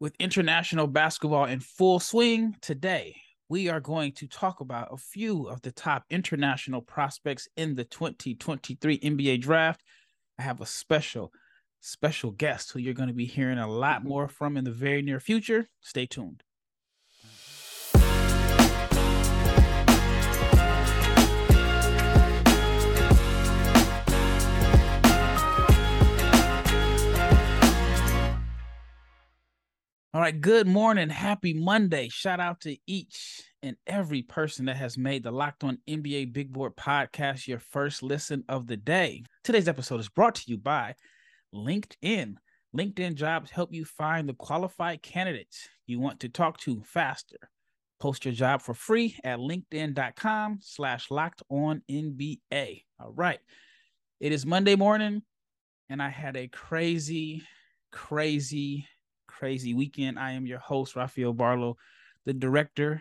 With international basketball in full swing today, we are going to talk about a few of the top international prospects in the 2023 NBA draft. I have a special, special guest who you're going to be hearing a lot more from in the very near future. Stay tuned. All right, good morning. Happy Monday. Shout out to each and every person that has made the Locked On NBA Big Board podcast your first listen of the day. Today's episode is brought to you by LinkedIn. LinkedIn jobs help you find the qualified candidates you want to talk to faster. Post your job for free at linkedin.com slash locked on NBA. All right. It is Monday morning, and I had a crazy, crazy crazy weekend. I am your host, Rafael Barlow, the director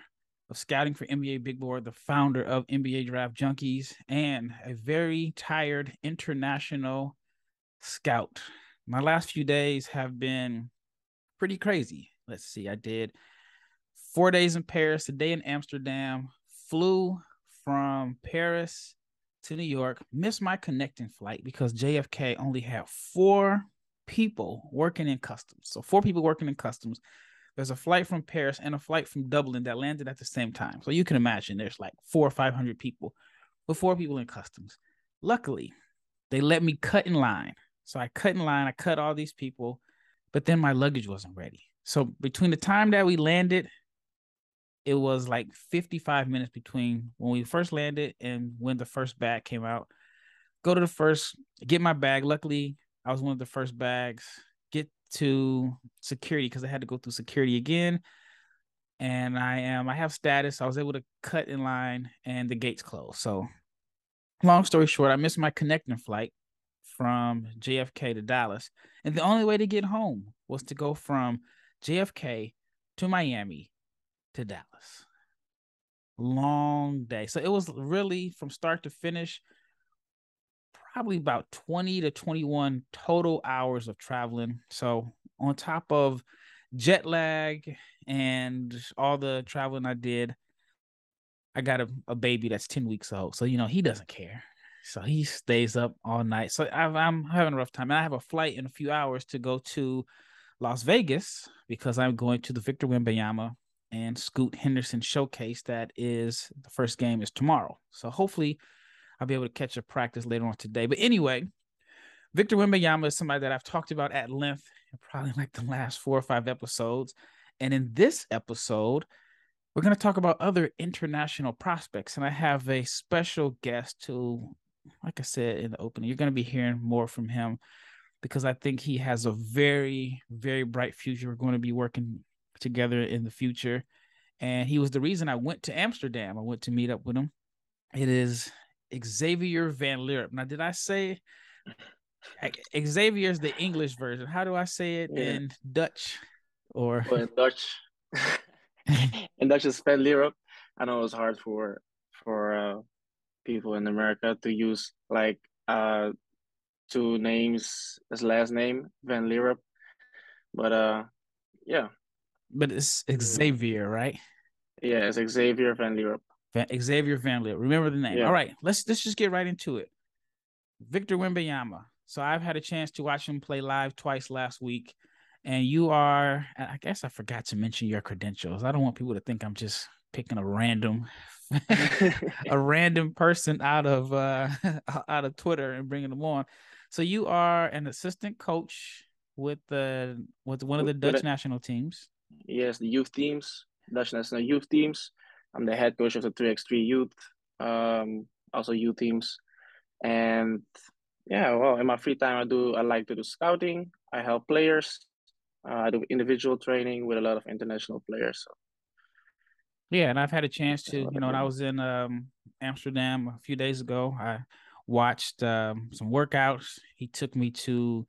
of scouting for NBA Big Board, the founder of NBA Draft Junkies, and a very tired international scout. My last few days have been pretty crazy. Let's see, I did four days in Paris, a day in Amsterdam, flew from Paris to New York, missed my connecting flight because JFK only had four people working in customs. So four people working in customs. There's a flight from Paris and a flight from Dublin that landed at the same time. So you can imagine there's like four or five hundred people, with four people in customs. Luckily, they let me cut in line. So I cut in line. I cut all these people, but then my luggage wasn't ready. So between the time that we landed, it was like 55 minutes between when we first landed and when the first bag came out. Go to the first, get my bag. Luckily, I was one of the first bags get to security because I had to go through security again. And I am I have status. I was able to cut in line and the gates closed. So long story short, I missed my connecting flight from JFK to Dallas. And the only way to get home was to go from JFK to Miami to Dallas. Long day. So it was really from start to finish probably about 20 to 21 total hours of traveling. So, on top of jet lag and all the traveling I did, I got a, a baby that's 10 weeks old. So, you know, he doesn't care. So he stays up all night. So i am having a rough time. And I have a flight in a few hours to go to Las Vegas because I'm going to the Victor Wembanyama and Scoot Henderson showcase. That is the first game is tomorrow. So hopefully I'll be able to catch a practice later on today. But anyway, Victor Wembanyama is somebody that I've talked about at length in probably like the last four or five episodes. And in this episode, we're going to talk about other international prospects. And I have a special guest who, like I said in the opening, you're going to be hearing more from him because I think he has a very, very bright future. We're going to be working together in the future. And he was the reason I went to Amsterdam. I went to meet up with him. It is Xavier Van Lierop. Now, did I say Xavier is the English version? How do I say it yeah. in Dutch? Or well, in Dutch, in Dutch is Van Lierop. I know it's hard for for uh, people in America to use like uh two names as last name Van Lierop, but uh yeah. But it's Xavier, right? Yeah, it's Xavier Van Lierop. Xavier Van. Remember the name. Yeah. All right, let's let's just get right into it. Victor Wembanyama. So I've had a chance to watch him play live twice last week, and you are. I guess I forgot to mention your credentials. I don't want people to think I'm just picking a random, a random person out of uh out of Twitter and bringing them on. So you are an assistant coach with the with one of the Dutch national teams. Yes, the youth teams, Dutch national youth teams. I'm the head coach of the 3x3 youth, um, also youth teams. And yeah, well, in my free time, I do, I like to do scouting. I help players. Uh, I do individual training with a lot of international players. So. Yeah, and I've had a chance to, you know, when I was in um, Amsterdam a few days ago, I watched um, some workouts. He took me to,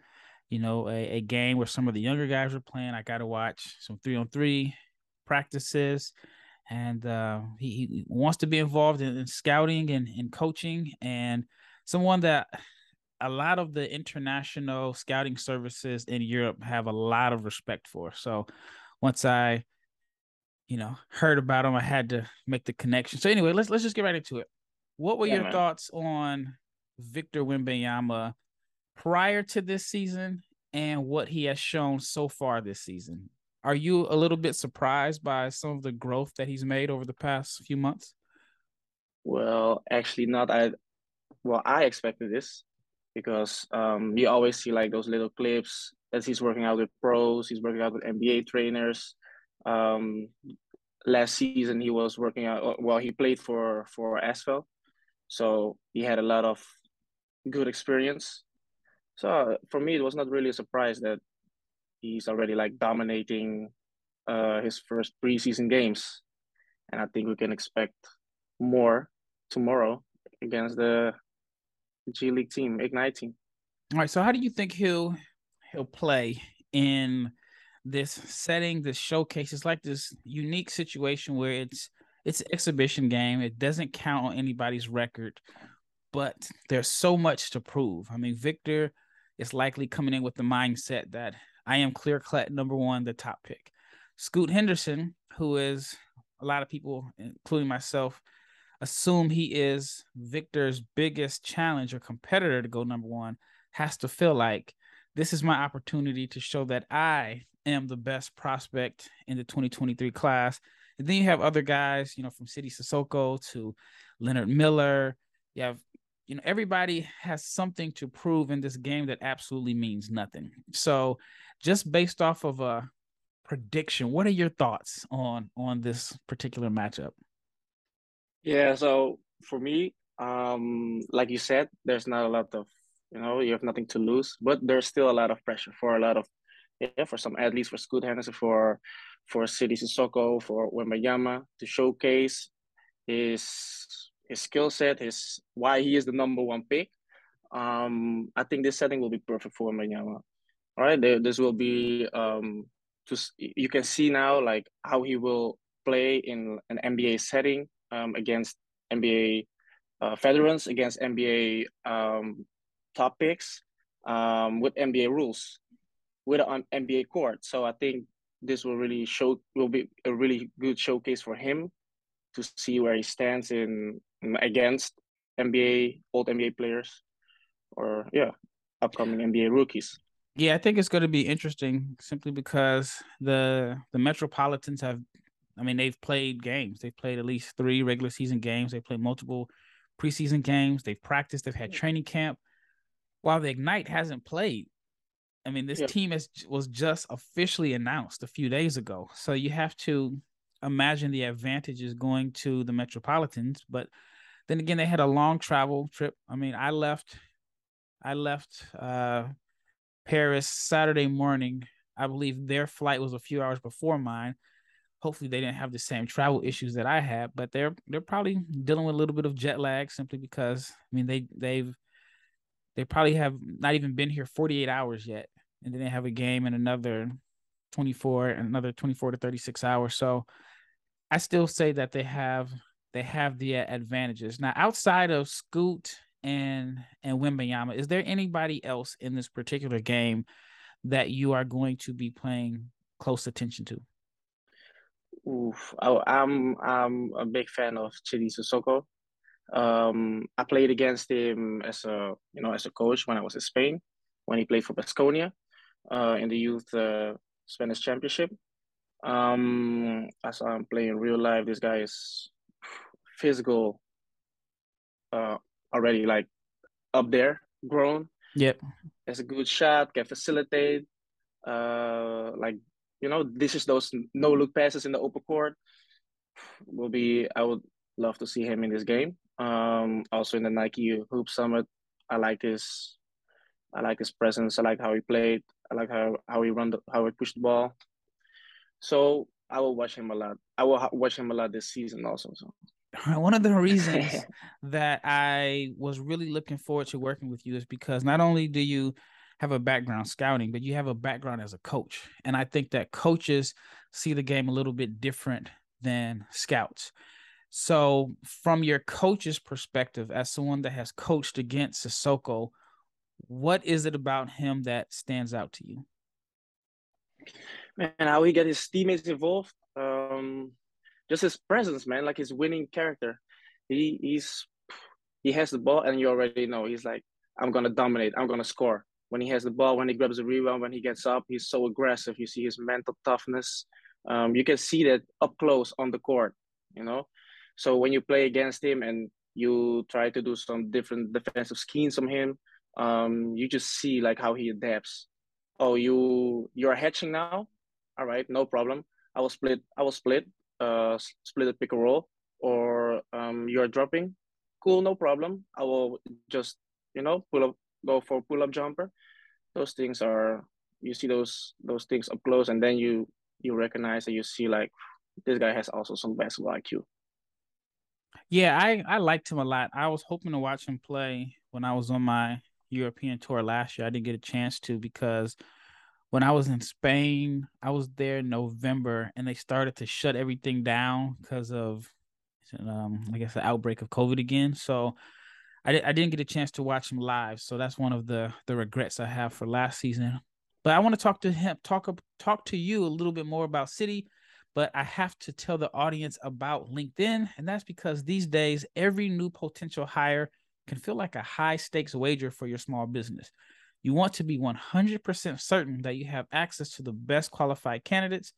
you know, a, a game where some of the younger guys were playing. I got to watch some three on three practices and uh, he, he, wants to be involved in, in scouting and, and coaching and someone that a lot of the international scouting services in Europe have a lot of respect for. So once I, you know, heard about him, I had to make the connection. So anyway, let's let's just get right into it. What were yeah, your man. thoughts on Victor Wembanyama prior to this season and what he has shown so far this season? Are you a little bit surprised by some of the growth that he's made over the past few months? Well, actually, not. I well, I expected this because um, you always see like those little clips as he's working out with pros, he's working out with NBA trainers. Um, last season, he was working out. Well, he played for for ASVEL, so he had a lot of good experience. So for me, it was not really a surprise that he's already like dominating uh, his first preseason games, and I think we can expect more tomorrow against the G League team, Ignite team. All right. So how do you think he'll he'll play in this setting, this showcase? It's like this unique situation where it's it's exhibition game. It doesn't count on anybody's record, but there's so much to prove. I mean, Victor is likely coming in with the mindset that I am clear cut number one, the top pick. Scoot Henderson, who is a lot of people, including myself, assume he is Victor's biggest challenge or competitor to go number one, has to feel like this is my opportunity to show that I am the best prospect in the 2023 class. And then you have other guys, you know, from Sidy Cissoko to Leonard Miller. You have, you know, everybody has something to prove in this game that absolutely means nothing. So, just based off of a prediction, what are your thoughts on on this particular matchup? Yeah, so for me, um, like you said, there's not a lot of, you know, you have nothing to lose, but there's still a lot of pressure for a lot of, yeah, for some athletes, for Scoot Henderson, for for Sidy Cissoko, for Wembanyama to showcase his his skill set, his why he is the number one pick. Um, I think this setting will be perfect for Wembanyama. All right, there, this will be um, just you can see now like how he will play in an NBA setting um, against NBA uh, veterans, against NBA um, top picks um, with NBA rules, with an NBA court. So I think this will really show will be a really good showcase for him to see where he stands in against NBA old NBA players or yeah upcoming NBA rookies. Yeah, I think it's going to be interesting simply because the the Metropolitans have I mean, they've played games. They've played at least three regular season games. They've played multiple preseason games. They've practiced. They've had training camp. While the Ignite hasn't played, I mean, this team is was just officially announced a few days ago. So you have to imagine the advantages going to the Metropolitans. But then again, they had a long travel trip. I mean, I left, I left uh, Paris Saturday morning. I believe their flight was a few hours before mine hopefully they didn't have the same travel issues that I had, but they're they're probably dealing with a little bit of jet lag simply because I mean they they've they probably have not even been here 48 hours yet, and then they have a game in another 24 and another 24 to 36 hours. So I still say that they have they have the advantages. Now outside of Scoot and and Wembanyama, is there anybody else in this particular game that you are going to be paying close attention to? Oof, I, am I'm a big fan of Sidy Cissoko. Um, I played against him as a you know as a coach when I was in Spain when he played for Baskonia uh, in the youth uh, Spanish championship. Um, as I'm playing real life, this guy is physical uh, already like up there, grown. Yep, has a good shot, can facilitate. Uh, like you know, this is those no look passes in the open court. Will be I would love to see him in this game. Um, also in the Nike Hoop Summit, I like his I like his presence. I like how he played. I like how how he run the, how he pushed the ball. So I will watch him a lot. I will watch him a lot this season also. So. One of the reasons that I was really looking forward to working with you is because not only do you have a background scouting, but you have a background as a coach. And I think that coaches see the game a little bit different than scouts. So, from your coach's perspective, as someone that has coached against Cissoko, What is it about him that stands out to you? Man, how he get his teammates involved. Um, just his presence, man, like his winning character. He he's he has the ball, and you already know he's like, I'm gonna dominate. I'm gonna score. When he has the ball, when he grabs the rebound, when he gets up, he's so aggressive. You see his mental toughness. Um, you can see that up close on the court. You know, so when you play against him and you try to do some different defensive schemes from him, um, you just see like how he adapts. Oh, you you're hatching now? All right, no problem. I will split. I will split. Uh, split a pick and roll, or um, you're dropping. Cool, no problem. I will just you know pull up, go for pull up jumper. Those things are you see those those things up close, and then you you recognize and you see like this guy has also some basketball IQ. Yeah, I I liked him a lot. I was hoping to watch him play when I was on my European tour last year. I didn't get a chance to because when I was in Spain, I was there in November and they started to shut everything down because of um I guess the outbreak of COVID again. So I, I didn't get a chance to watch him live. So that's one of the the regrets I have for last season. But I want to talk to him, talk talk to you a little bit more about Sidy. but I have to tell the audience about LinkedIn, and that's because these days every new potential hire can feel like a high stakes wager for your small business. You want to be 100% certain that you have access to the best qualified candidates.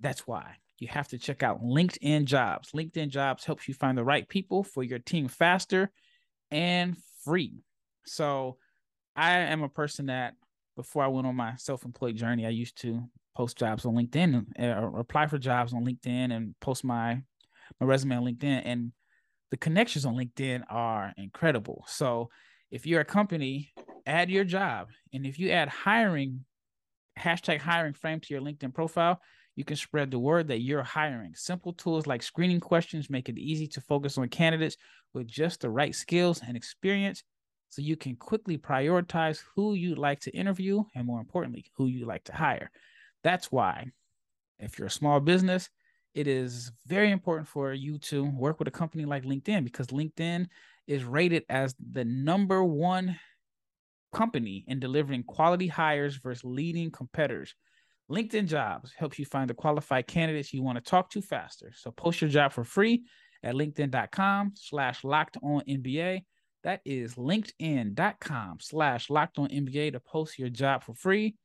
That's why you have to check out LinkedIn Jobs. LinkedIn Jobs helps you find the right people for your team faster and free. So, I am a person that before I went on my self employed journey, I used to post jobs on LinkedIn or uh, apply for jobs on LinkedIn and post my my resume on LinkedIn. And the connections on LinkedIn are incredible. So if you're a company, add your job. And if you add hiring, hashtag hiring frame to your LinkedIn profile, you can spread the word that you're hiring. Simple tools like screening questions make it easy to focus on candidates with just the right skills and experience so you can quickly prioritize who you'd like to interview and more importantly, who you'd like to hire. That's why if you're a small business, it is very important for you to work with a company like LinkedIn because LinkedIn is rated as the number one company in delivering quality hires versus leading competitors. LinkedIn Jobs helps you find the qualified candidates you want to talk to faster. So post your job for free at linkedin.com slash locked on NBA. That is linkedin.com slash locked on NBA to post your job for free.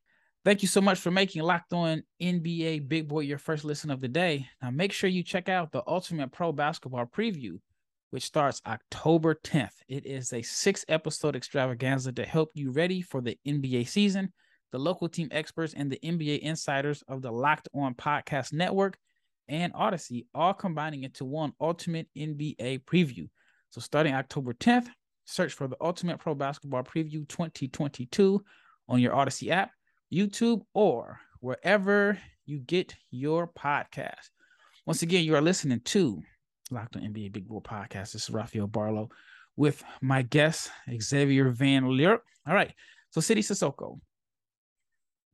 Thank you so much for making Locked On NBA Big Board your first listen of the day. Now, make sure you check out the Ultimate Pro Basketball Preview, which starts October 10th. It is a six episode extravaganza to help you ready for the NBA season. The local team experts and the NBA insiders of the Locked On Podcast Network and Audacy all combining into one Ultimate NBA Preview. So, starting October 10th, search for the Ultimate Pro Basketball Preview 2022 on your Audacy app YouTube, or wherever you get your podcast. Once again, you are listening to Locked on NBA Big Board Podcast. This is Rafael Barlow with my guest, Xavier Van Leer. All right. So, Sidy Cissoko,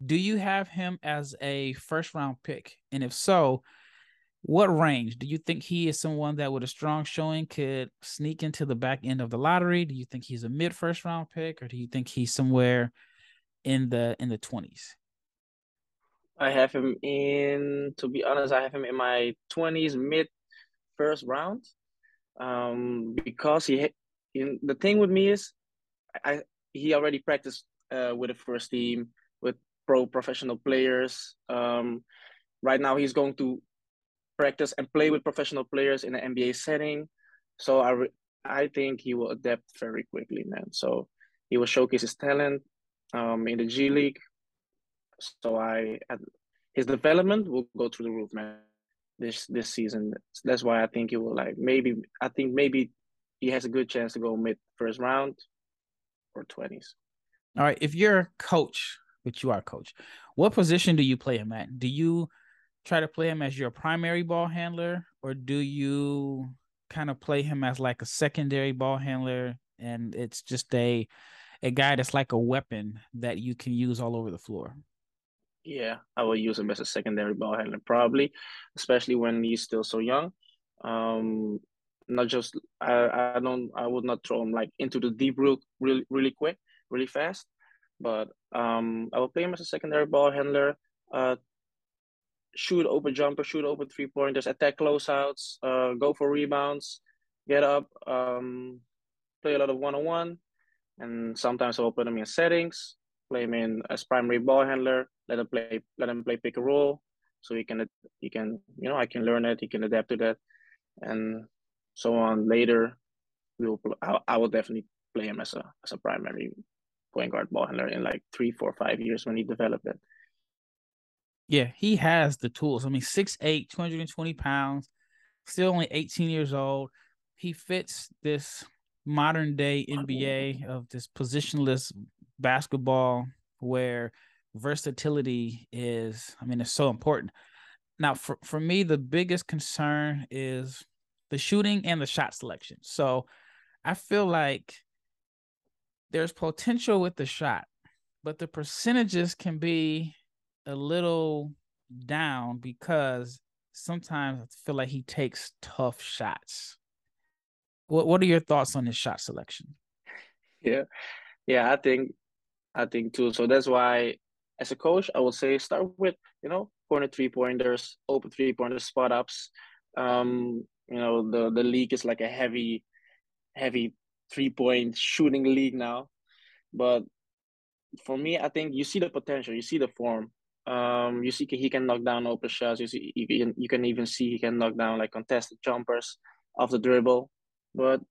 do you have him as a first round pick? And if so, what range? Do you think he is someone that with a strong showing could sneak into the back end of the lottery? Do you think he's a mid first round pick, or do you think he's somewhere in the in the twenties? I have him in. To be honest, I have him in my twenties, mid first round, um, because he. In, the thing with me is, I he already practiced uh, with the first team with pro professional players. Um, right now, he's going to practice and play with professional players in an NBA setting. So I I think he will adapt very quickly, man. So he will showcase his talent um, in the G League. So I his development will go through the roof, man. This this season. That's why I think he will like maybe I think maybe he has a good chance to go mid first round or twenties. All right. If you're a coach, which you are coach, what position do you play him at? Do you try to play him as your primary ball handler, or do you kind of play him as like a secondary ball handler and it's just a a guy that's like a weapon that you can use all over the floor. Yeah, I will use him as a secondary ball handler probably, especially when he's still so young. Um, not just I, I don't I would not throw him like into the deep real really really quick really fast. But um, I will play him as a secondary ball handler. Uh, shoot open jumper, shoot open three pointers, attack closeouts, uh, go for rebounds, get up, um, play a lot of one on one, and sometimes I'll put him in settings, play him in as primary ball handler, let him play, let him play pick and roll, so he can he can you know I can learn it, he can adapt to that, and so on. Later, we will I, I will definitely play him as a as a primary point guard ball handler in like three, four, five years when he developed it. Yeah, he has the tools. I mean, 6'8, 220 pounds, still only 18 years old. He fits this modern day NBA of this positionless basketball where versatility is, I mean, it's so important. Now, for, for me, the biggest concern is the shooting and the shot selection. So I feel like there's potential with the shot, but the percentages can be a little down because sometimes I feel like he takes tough shots. What what are your thoughts on his shot selection? Yeah. Yeah, I think I think too. So that's why as a coach, I would say start with, you know, corner three pointers, open three pointers, spot ups. Um, you know, the the league is like a heavy, heavy three point shooting league now. But for me, I think you see the potential, you see the form. Um, you see he can knock down open shots. You see you can you can even see he can knock down like contested jumpers off the dribble. But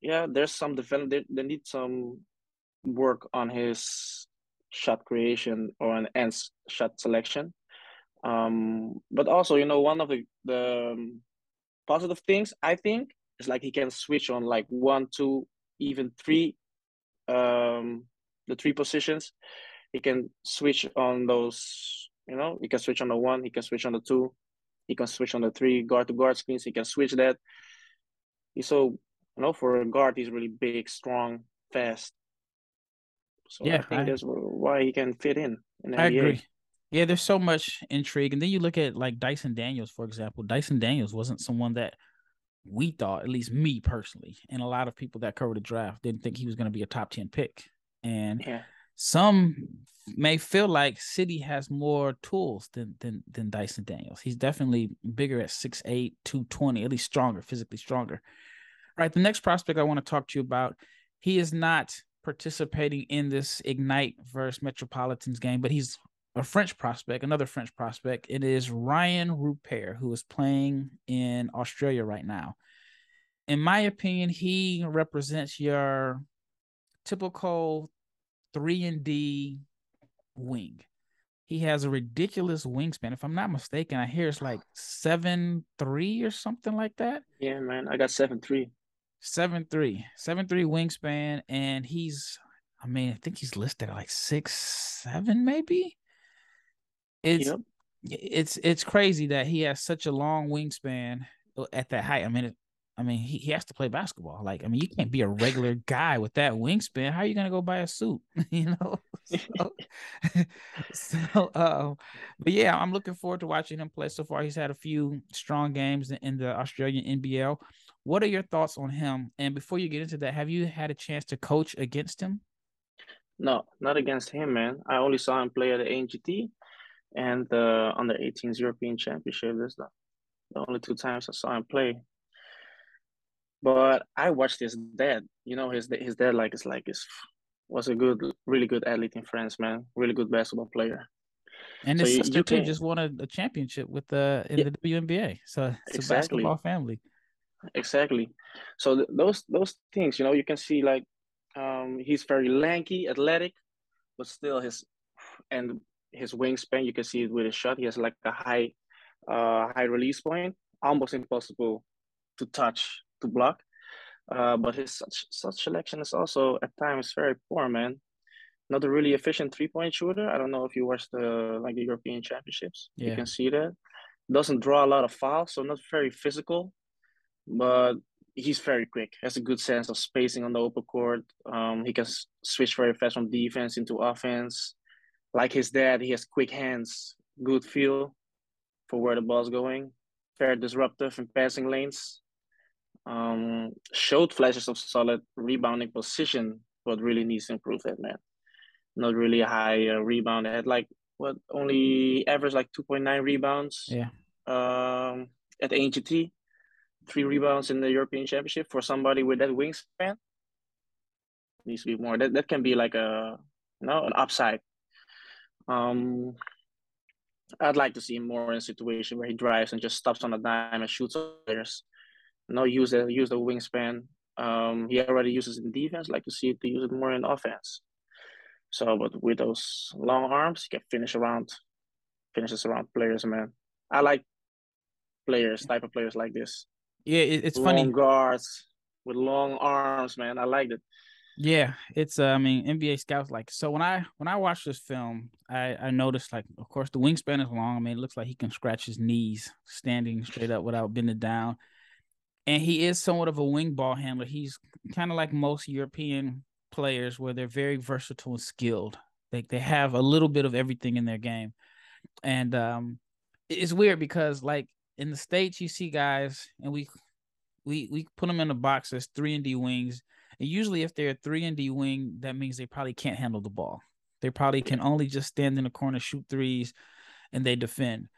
yeah, there's some develop. They, they need some work on his shot creation or an end shot selection. Um, but also, you know, one of the the um, positive things I think is like he can switch on like one, two, even three, um, the three positions. He can switch on those you know, he can switch on the one, he can switch on the two, he can switch on the three guard to guard screens. He can switch that. He's so you know for a guard, he's really big, strong, fast. So yeah, I think I, that's why he can fit in. in I NBA. agree. Yeah, there's so much intrigue, and then you look at like Dyson Daniels, for example. Dyson Daniels wasn't someone that we thought, at least me personally, and a lot of people that covered the draft didn't think he was going to be a top ten pick. And yeah some may feel like Sidy has more tools than than than Dyson Daniels. He's definitely bigger at 6'8, 220, at least stronger, physically stronger. All right, the next prospect I want to talk to you about, he is not participating in this Ignite versus Metropolitans game, but he's a French prospect, another French prospect. It is Rayan Rupert, who is playing in Australia right now. In my opinion, he represents your typical three and D wing. He has a ridiculous wingspan. If I'm not mistaken, I hear it's like seven three or something like that. Yeah, man, I got seven three. Seven three, seven three wingspan, and he's. I mean, I think he's listed at like six seven, maybe. It's yep. it's it's crazy that he has such a long wingspan at that height. I mean, it, I mean, he, he has to play basketball. Like, I mean, you can't be a regular guy with that wingspan. How are you gonna go buy a suit? you know. So, so uh, but yeah, I'm looking forward to watching him play. So far, he's had a few strong games in the Australian NBL. What are your thoughts on him? And before you get into that, have you had a chance to coach against him? No, not against him, man. I only saw him play at the ANGT and on the under 18s European Championship. That's the, the only two times I saw him play. But I watched his dad. You know, his his dad like is like is was a good, really good athlete in France, man. Really good basketball player. And his so sister you, too just won a, a, championship with the in yeah. the WNBA. So it's exactly. a basketball family. Exactly. So th- those those things, you know, you can see like um, he's very lanky, athletic, but still his and his wingspan. You can see it with his shot. He has like a high, uh, high release point, almost impossible to touch to block. Uh, but his such such selection is also at times very poor, man. Not a really efficient three point shooter. I don't know if you watched the like the European Championships. Yeah. You can see that. Doesn't draw a lot of fouls, so not very physical, but he's very quick. Has a good sense of spacing on the open court. Um, he can switch very fast from defense into offense. Like his dad, he has quick hands, good feel for where the ball's going. Very disruptive in passing lanes um, showed flashes of solid rebounding position, but really needs to improve that, man. not really a high uh, rebound. They had like what only average like two point nine rebounds. Yeah. Um, at AGT, three rebounds in the European Championship for somebody with that wingspan. Needs to be more. That that can be like a you know an upside. Um, I'd like to see him more in a situation where he drives and just stops on a dime and shoots players. No, use the use the wingspan. Um, he already uses in defense. Like to see it to use it more in offense. So, but with those long arms, he can finish around, finishes around players. Man, I like players, type of players like this. Yeah, it, it's long funny. guards with long arms, man. I like it. Yeah, it's uh, I mean NBA scouts like so when I when I watched this film, I I noticed like of course the wingspan is long. I mean it looks like he can scratch his knees standing straight up without bending down, and he is somewhat of a wing ball handler. He's kind of like most European players where they're very versatile and skilled. They they have a little bit of everything in their game, and um, it's weird because like in the states you see guys and we we we put them in a box as three and D wings. And usually, if they're a three and D wing, that means they probably can't handle the ball. They probably can only just stand in the corner, shoot threes, and they defend.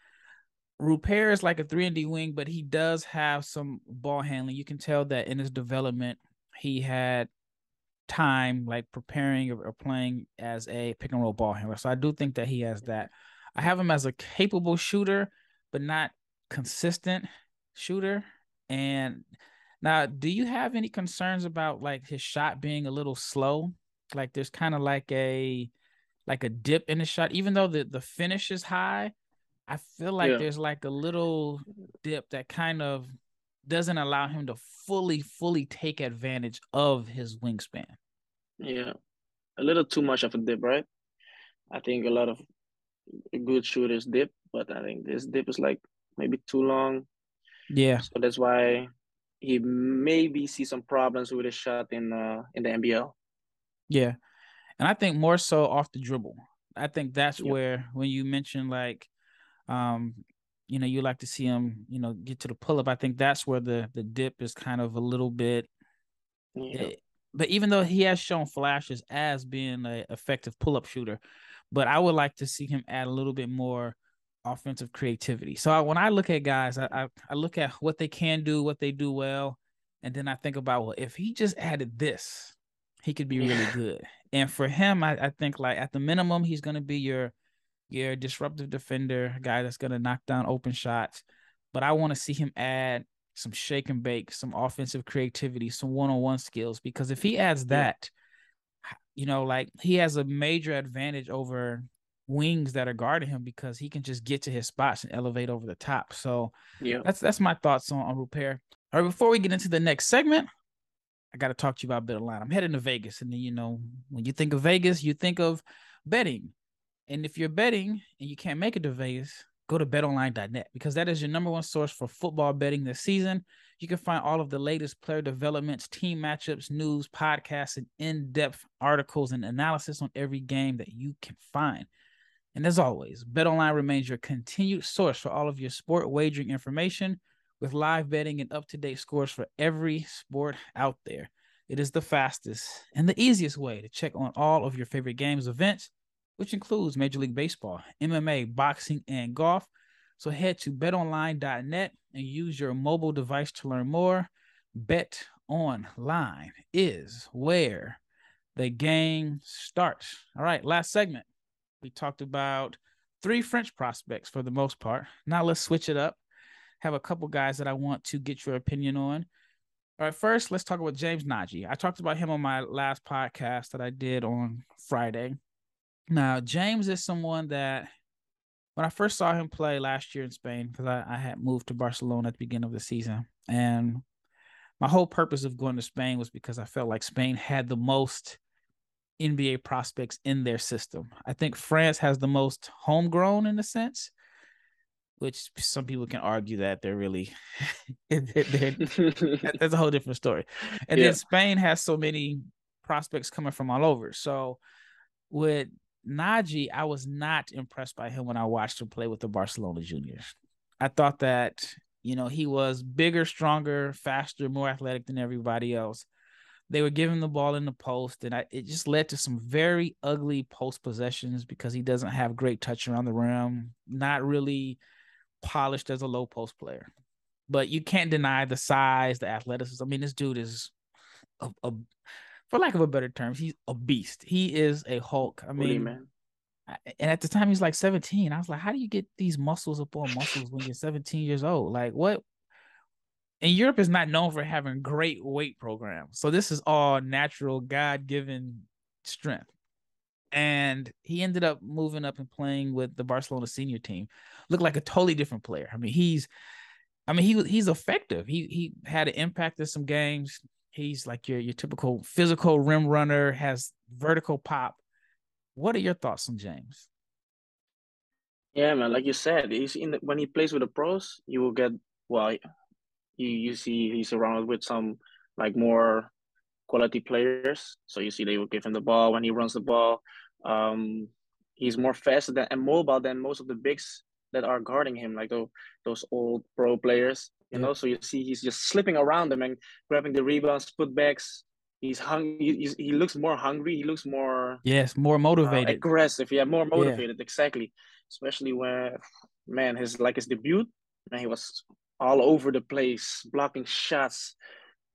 Rupert is like a three and D wing, but he does have some ball handling. You can tell that in his development, he had time like preparing or, playing as a pick and roll ball handler. So I do think that he has that. I have him as a capable shooter, but not consistent shooter. And now, do you have any concerns about like his shot being a little slow? Like there's kind of like a like a dip in the shot, even though the the finish is high. I feel like Yeah. there's like a little dip that kind of doesn't allow him to fully fully take advantage of his wingspan. Yeah, a little too much of a dip, right? I think a lot of good shooters dip, but I think this dip is like maybe too long. Yeah, So that's why he maybe see some problems with his shot in uh in the NBL. yeah. And I think more so off the dribble. I think that's Yep. where when you mention like um you know, you like to see him, you know, get to the pull up. I think that's where the the dip is kind of a little bit Yeah, Eh, but even though he has shown flashes as being an effective pull up shooter, but I would like to see him add a little bit more offensive creativity. So I, when I look at guys, I, I I look at what they can do, what they do well, and then I think about well, if he just added this, he could be really good. And for him, I, I think like at the minimum, he's going to be your your disruptive defender, a guy that's going to knock down open shots. But I want to see him add some shake and bake, some offensive creativity, some one on one skills. Because if he adds that, you know, like he has a major advantage over wings that are guarding him because he can just get to his spots and elevate over the top. So yeah. that's that's my thoughts on, on Rupert. All right, before we get into the next segment, I got to talk to you about BetOnline. I'm heading to Vegas, and then you know when you think of Vegas, you think of betting. And if you're betting and you can't make it to Vegas, go to betonline.net because that is your number one source for football betting this season. You can find all of the latest player developments, team matchups, news, podcasts, and in depth articles and analysis on every game that you can find. And as always, BetOnline remains your continued source for all of your sport wagering information with live betting and up to date scores for every sport out there. It is the fastest and the easiest way to check on all of your favorite games, events, which includes Major League Baseball, MMA, boxing, and golf. So head to betonline.net and use your mobile device to learn more. Bet online is where the game starts. All right, last segment. We talked about three French prospects for the most part. Now let's switch it up. Have a couple guys that I want to get your opinion on. All right, first, let's talk about James Nnaji. I talked about him on my last podcast that I did on Friday. Now, James is someone that when I first saw him play last year in Spain, because I, I had moved to Barcelona at the beginning of the season, and my whole purpose of going to Spain was because I felt like Spain had the most NBA prospects in their system. I think France has the most homegrown in a sense, which some people can argue that they're really they're, they're, that's a whole different story. And Yeah. then Spain has so many prospects coming from all over. So with Nnaji, I was not impressed by him when I watched him play with the Barcelona Juniors. I thought that, you know, he was bigger, stronger, faster, more athletic than everybody else. they were giving the ball in the post, and I, it just led to some very ugly post possessions because he doesn't have great touch around the rim, not really polished as a low post player. But you can't deny the size, the athleticism. I mean, this dude is a, a for lack of a better term, he's a beast. He is a Hulk. I mean, man. and at the time he's like 17. I was like, how do you get these muscles upon muscles when you're 17 years old? Like, what and Europe is not known for having great weight programs. So this is all natural, God given strength. And he ended up moving up and playing with the Barcelona senior team. Looked like a totally different player. I mean, he's, I mean, he he's effective. He he had an impact in some games. He's like your your typical physical rim runner, has vertical pop. What are your thoughts on James? Yeah, man. Like you said, he's in the, when he plays with the pros, you will get well you you see he's surrounded with some like more quality players. So you see they will give him the ball when he runs the ball. Um, he's more faster than and mobile than most of the bigs that are guarding him, like those those old pro players. You yeah. know, so you see he's just slipping around them and grabbing the rebounds, putbacks. He's hung. He, he looks more hungry. He looks more yes, more motivated, uh, aggressive. Yeah, more motivated. Yeah. Exactly. Especially when man his like his debut, and he was all over the place, blocking shots,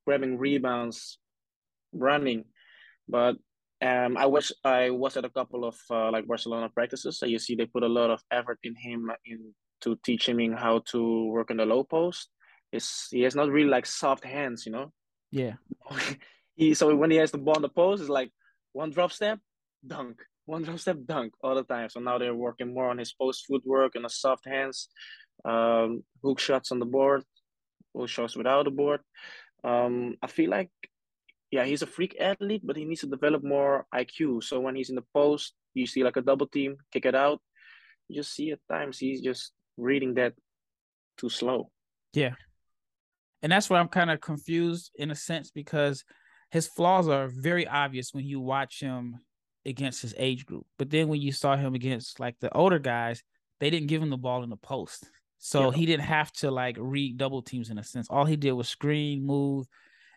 grabbing rebounds, running. But um, I wish I was at a couple of uh, like Barcelona practices. So you see, they put a lot of effort in him in to teach him how to work in the low post. It's, he has not really like soft hands, you know. Yeah. he so when he has the ball on the post, it's like one drop step, dunk, one drop step, dunk all the time. So now they're working more on his post footwork and the soft hands um, hook shots on the board, hook shots without the board. Um, I feel like, yeah, he's a freak athlete, but he needs to develop more IQ. So when he's in the post, you see like a double team, kick it out. You just see at times he's just reading that too slow. Yeah. And that's where I'm kind of confused in a sense because his flaws are very obvious when you watch him against his age group. But then when you saw him against like the older guys, they didn't give him the ball in the post. So yeah. he didn't have to like read double teams in a sense. All he did was screen, move.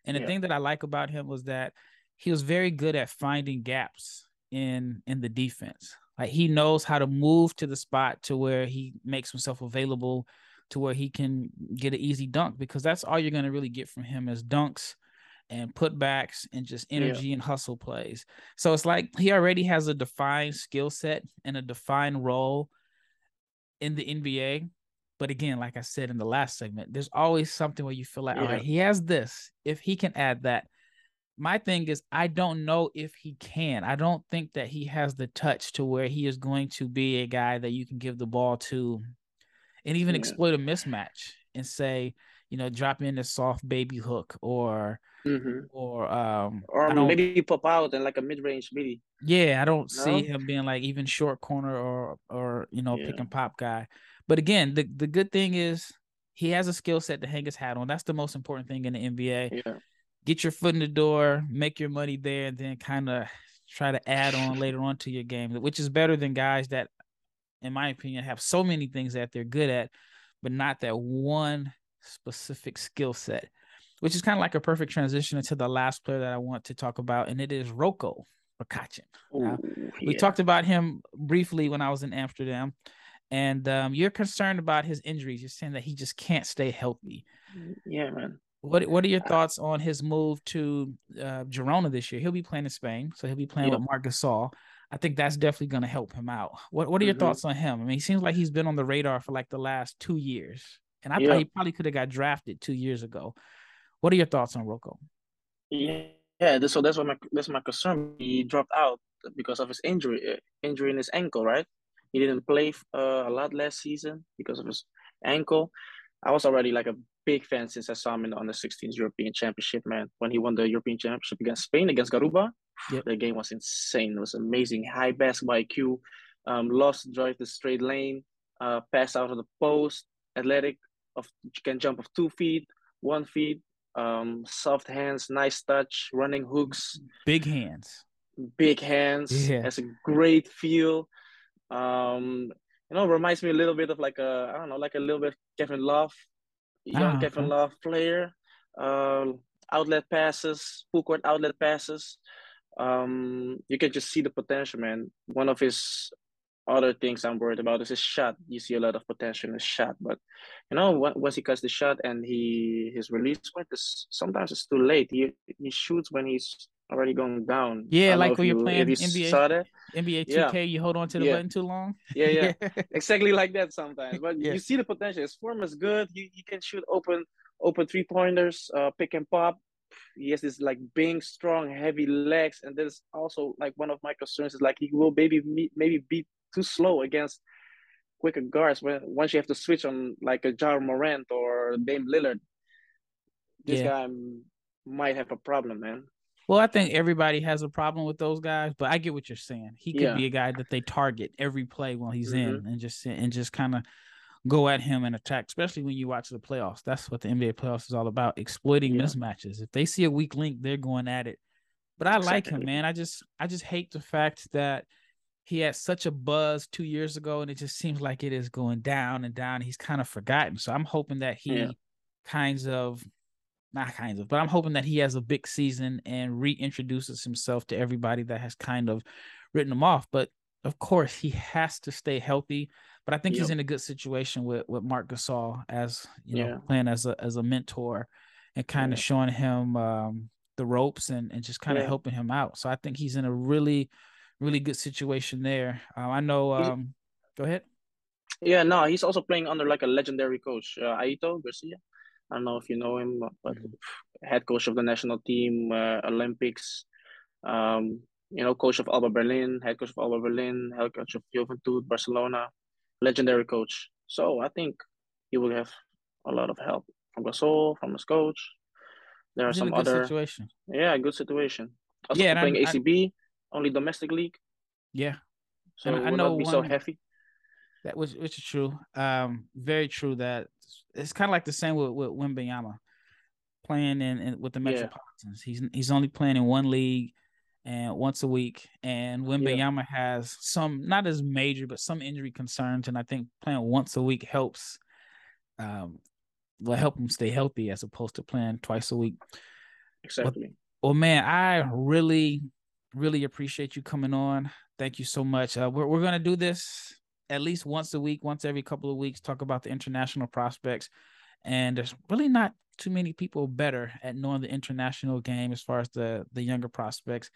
And the yeah. thing that I like about him was that he was very good at finding gaps in in the defense. Like he knows how to move to the spot to where he makes himself available to where he can get an easy dunk because that's all you're going to really get from him is dunks and putbacks and just energy yeah. and hustle plays. So it's like he already has a defined skill set and a defined role in the NBA but again, like I said in the last segment, there's always something where you feel like, yeah. all right, he has this. If he can add that, my thing is, I don't know if he can. I don't think that he has the touch to where he is going to be a guy that you can give the ball to and even yeah. exploit a mismatch and say, you know, drop in a soft baby hook or mm-hmm. or um or maybe pop out and like a mid range midi. Yeah, I don't no? see him being like even short corner or or you know yeah. pick and pop guy. But again, the, the good thing is he has a skill set to hang his hat on. That's the most important thing in the NBA. Yeah. Get your foot in the door, make your money there, and then kind of try to add on later on to your game, which is better than guys that, in my opinion, have so many things that they're good at, but not that one specific skill set, which is kind of like a perfect transition into the last player that I want to talk about, and it is Roko Prkačin. yeah. We talked about him briefly when I was in Amsterdam and um, you're concerned about his injuries. You're saying that he just can't stay healthy. Yeah, man. What What are your thoughts on his move to uh, Girona this year? He'll be playing in Spain, so he'll be playing with Marc Gasol. I think that's definitely going to help him out. What What are your mm-hmm. thoughts on him? I mean, he seems like he's been on the radar for like the last two years, and I thought he probably could have got drafted two years ago. What are your thoughts on Roko? Yeah, yeah. So that's what my that's my concern. He dropped out because of his injury, uh, injury in his ankle, right? He didn't play uh, a lot last season because of his ankle. I was already like a big fan since I saw him in the under 16s European Championship, man. When he won the European Championship against Spain, against Garuba, yep. the game was insane. It was amazing. High basketball IQ, um, lost drive the straight lane, uh, pass out of the post, athletic, of can jump of two feet, one feet, um, soft hands, nice touch, running hooks, big hands, big hands. Yeah. Has a great feel. Um, you know, reminds me a little bit of like a I don't know, like a little bit Kevin Love, young ah, Kevin Love player. Um, outlet passes, full court outlet passes. Um, you can just see the potential, man. One of his other things I'm worried about is his shot. You see a lot of potential in his shot, but you know, once he cuts the shot and he his release point is sometimes it's too late. He he shoots when he's already going down. Yeah, like when you, are playing NBA, saw that. NBA 2K, yeah. you hold on to the yeah. button too long. Yeah, yeah, exactly like that sometimes. But yeah. you see the potential. His form is good. He, he can shoot open open three pointers, uh, pick and pop. He has this like big, strong, heavy legs, and there's also like one of my concerns is like he will maybe maybe be too slow against quicker guards when once you have to switch on like a Ja Morant or Dame Lillard. This guy might have a problem, man. Well, I think everybody has a problem with those guys, but I get what you're saying. He could yeah. be a guy that they target every play while he's mm-hmm. in, and just and just kind of go at him and attack. Especially when you watch the playoffs, that's what the NBA playoffs is all about: exploiting yeah. mismatches. If they see a weak link, they're going at it. But I like him, man. I just I just hate the fact that he had such a buzz two years ago, and it just seems like it is going down and down. He's kind of forgotten. So I'm hoping that he yeah. kinds of not kinds of, but I'm hoping that he has a big season and reintroduces himself to everybody that has kind of written him off. But of course, he has to stay healthy. But I think yep. he's in a good situation with with Marc Gasol as you know yeah. playing as a as a mentor and kind yeah. of showing him um, the ropes and and just kind of yeah. helping him out. So I think he's in a really really good situation there. Um, I know. Um, go ahead. Yeah, no, he's also playing under like a legendary coach, uh, Aito Garcia. I don't know if you know him, but mm-hmm. head coach of the national team, uh, Olympics. Um, you know, coach of Alba Berlin, head coach of Alba Berlin, head coach of Joventut, Barcelona, legendary coach. So I think he will have a lot of help from Gasol, from his coach. There are He's some other situation. Yeah, good situation. Also yeah, playing I, ACB, I, only domestic league. Yeah, so and I know be one, so heavy. That was which is true. Um, very true. That it's kind of like the same with with Wembanyama playing in, in with the Metropolitans. Yeah. He's he's only playing in one league and once a week. And Wembanyama yeah. has some not as major, but some injury concerns. And I think playing once a week helps um will help him stay healthy as opposed to playing twice a week. Exactly. Well, well man, I really, really appreciate you coming on. Thank you so much. Uh, we're we're gonna do this at least once a week, once every couple of weeks, talk about the international prospects. And there's really not too many people better at knowing the international game as far as the the younger prospects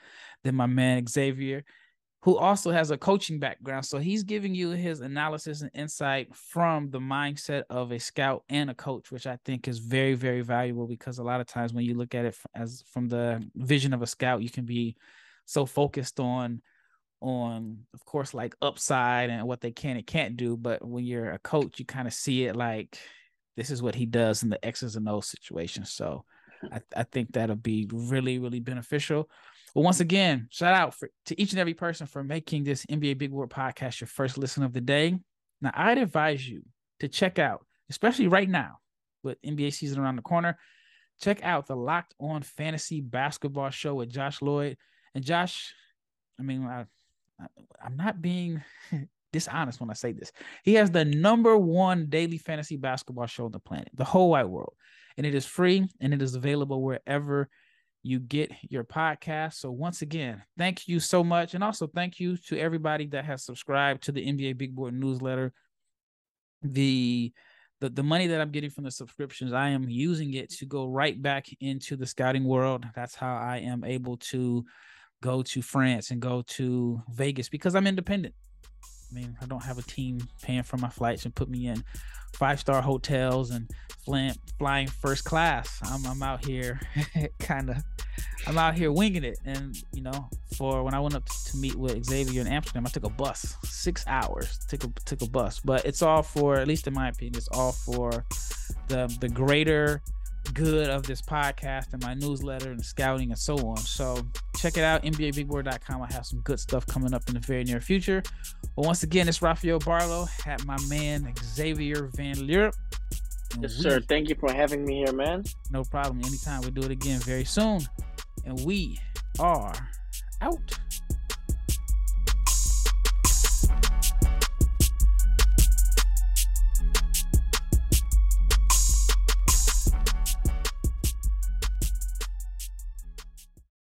than my man Xavier, who also has a coaching background. So he's giving you his analysis and insight from the mindset of a scout and a coach, which I think is very very valuable because a lot of times when you look at it as from the vision of a scout, you can be so focused on on of course like upside and what they can and can't do but when you're a coach you kind of see it like this is what he does in the x's and o's situation. So I, I think that'll be really really beneficial. But once again shout out for, to each and every person for making this nba big board podcast your first listen of the day. Now i'd advise you to check out especially right now with nba season around the corner check out the locked on fantasy basketball show with josh lloyd. And josh i mean I, I'm not being dishonest when I say this. He has the number one daily fantasy basketball show on the planet, the whole wide world. And it is free and it is available wherever you get your podcast. So once again, thank you so much. And also thank you to everybody that has subscribed to the NBA Big Board newsletter. The the, the money that I'm getting from the subscriptions, I am using it to go right back into the scouting world. That's how I am able to go to France and go to Vegas because I'm independent. I mean, I don't have a team paying for my flights and put me in five star hotels and flying, flying first class. I'm, I'm out here kind of, I'm out here winging it. And, you know, for when I went up to meet with Xavier in Amsterdam, I took a bus, six hours, took a, took a bus. But it's all for, at least in my opinion, it's all for the, the greater good of this podcast and my newsletter and scouting and so on. So check it out, NBABigBoard.com. I have some good stuff coming up in the very near future. But once again, it's Rafael Barlowe at my man Xavier Van Leeuwen. Yes, we, sir. Thank you for having me here, man. No problem. Anytime. We'll do it again very soon. And we are out.